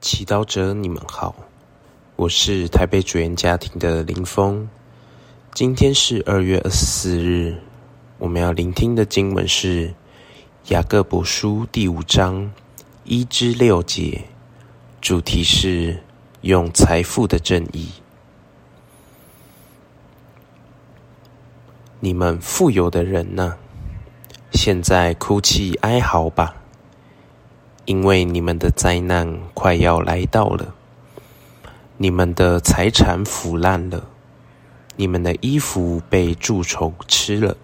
祈祷者，你们好，我是台北主言家庭的林峰。今天是二月二十四日，我们要聆听的经文是雅各伯书第五章一至六节，主题是用财富的正义。你们富有的人呢，现在哭泣哀嚎吧。因为你们的灾难快要来到了，你们的财产腐烂了，你们的衣服被蛀虫吃了，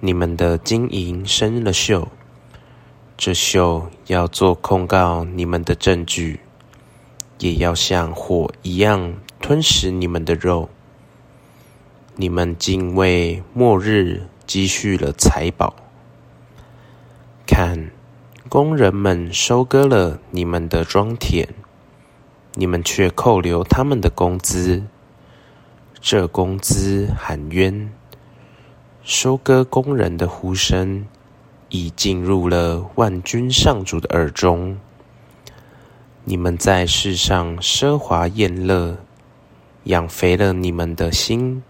你们的金银生了锈，这锈要做控告你们的证据，也要像火一样吞噬你们的肉。你们竟为末日积蓄了财宝，看。工人们收割了你们的庄田，你们却扣留他们的工资。这工资喊冤，收割工人的呼声已进入了万军上主的耳中。你们在世上奢华宴乐，养肥了你们的心，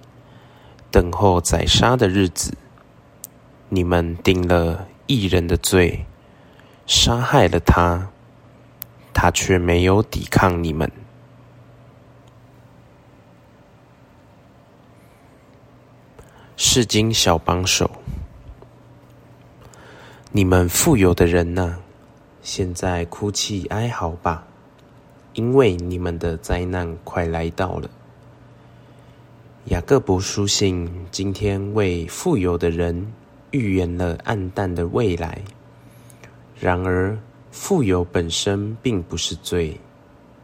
等候宰杀的日子。你们定了一人的罪。杀害了他，他却没有抵抗你们。世经小帮手，你们富有的人呐，现在哭泣哀嚎吧，因为你们的灾难快来到了。雅各伯书信今天为富有的人预言了暗淡的未来。然而，富有本身并不是罪，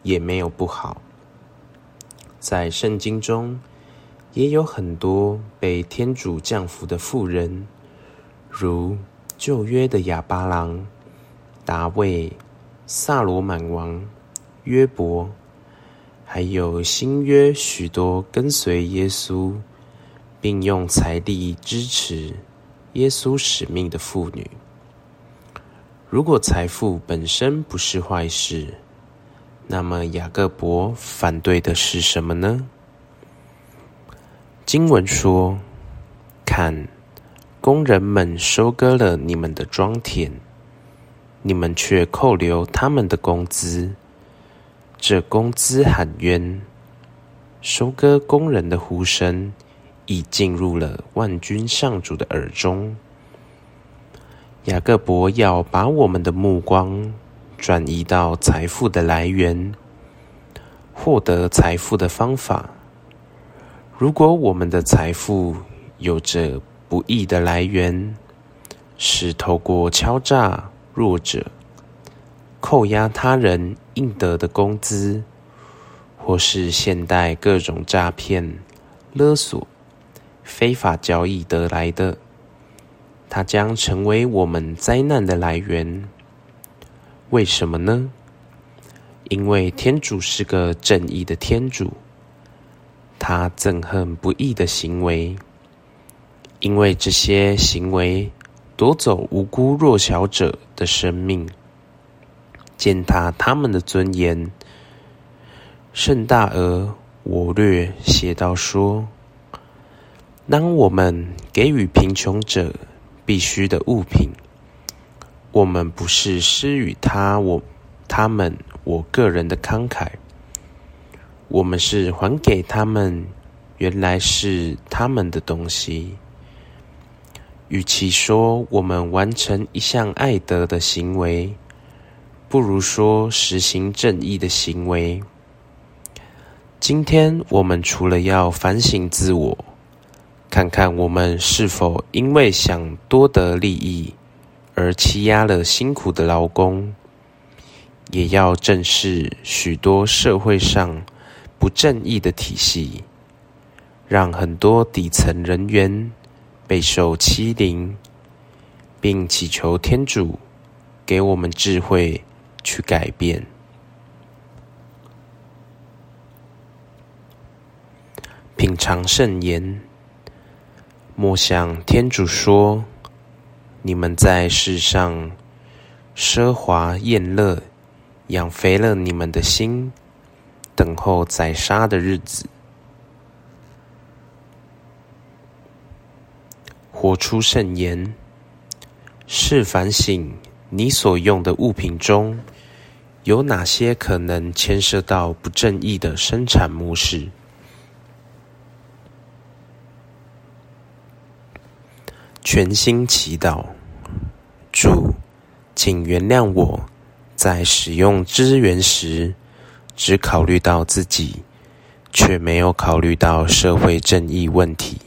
也没有不好。在圣经中，也有很多被天主降福的富人，如旧约的亚巴郎、达卫、萨罗满王、约伯，还有新约许多跟随耶稣，并用财力支持耶稣使命的妇女。如果财富本身不是坏事，那么雅各伯反对的是什么呢？经文说：“看，工人们收割了你们的庄田，你们却扣留他们的工资。这工资喊冤，收割工人的呼声已进入了万军上主的耳中。”雅各伯要把我们的目光转移到财富的来源，获得财富的方法。如果我们的财富有着不义的来源，是透过敲诈弱者、扣押他人应得的工资，或是现代各种诈骗、勒索、非法交易得来的。它将成为我们灾难的来源。为什么呢？因为天主是个正义的天主，他憎恨不义的行为，因为这些行为夺走无辜弱小者的生命，践踏他们的尊严。圣大俄我略写道说：“当我们给予贫穷者。”必须的物品，我们不是施予他我他们我个人的慷慨，我们是还给他们原来是他们的东西。与其说我们完成一项爱德的行为，不如说实行正义的行为。今天我们除了要反省自我。看看我们是否因为想多得利益而欺压了辛苦的劳工，也要正视许多社会上不正义的体系，让很多底层人员备受欺凌，并祈求天主给我们智慧去改变，品尝圣言。莫想天主说：“你们在世上奢华宴乐，养肥了你们的心，等候宰杀的日子。活出圣言，是反省你所用的物品中有哪些可能牵涉到不正义的生产模式。全心祈祷，主，请原谅我在使用资源时只考虑到自己，却没有考虑到社会正义问题。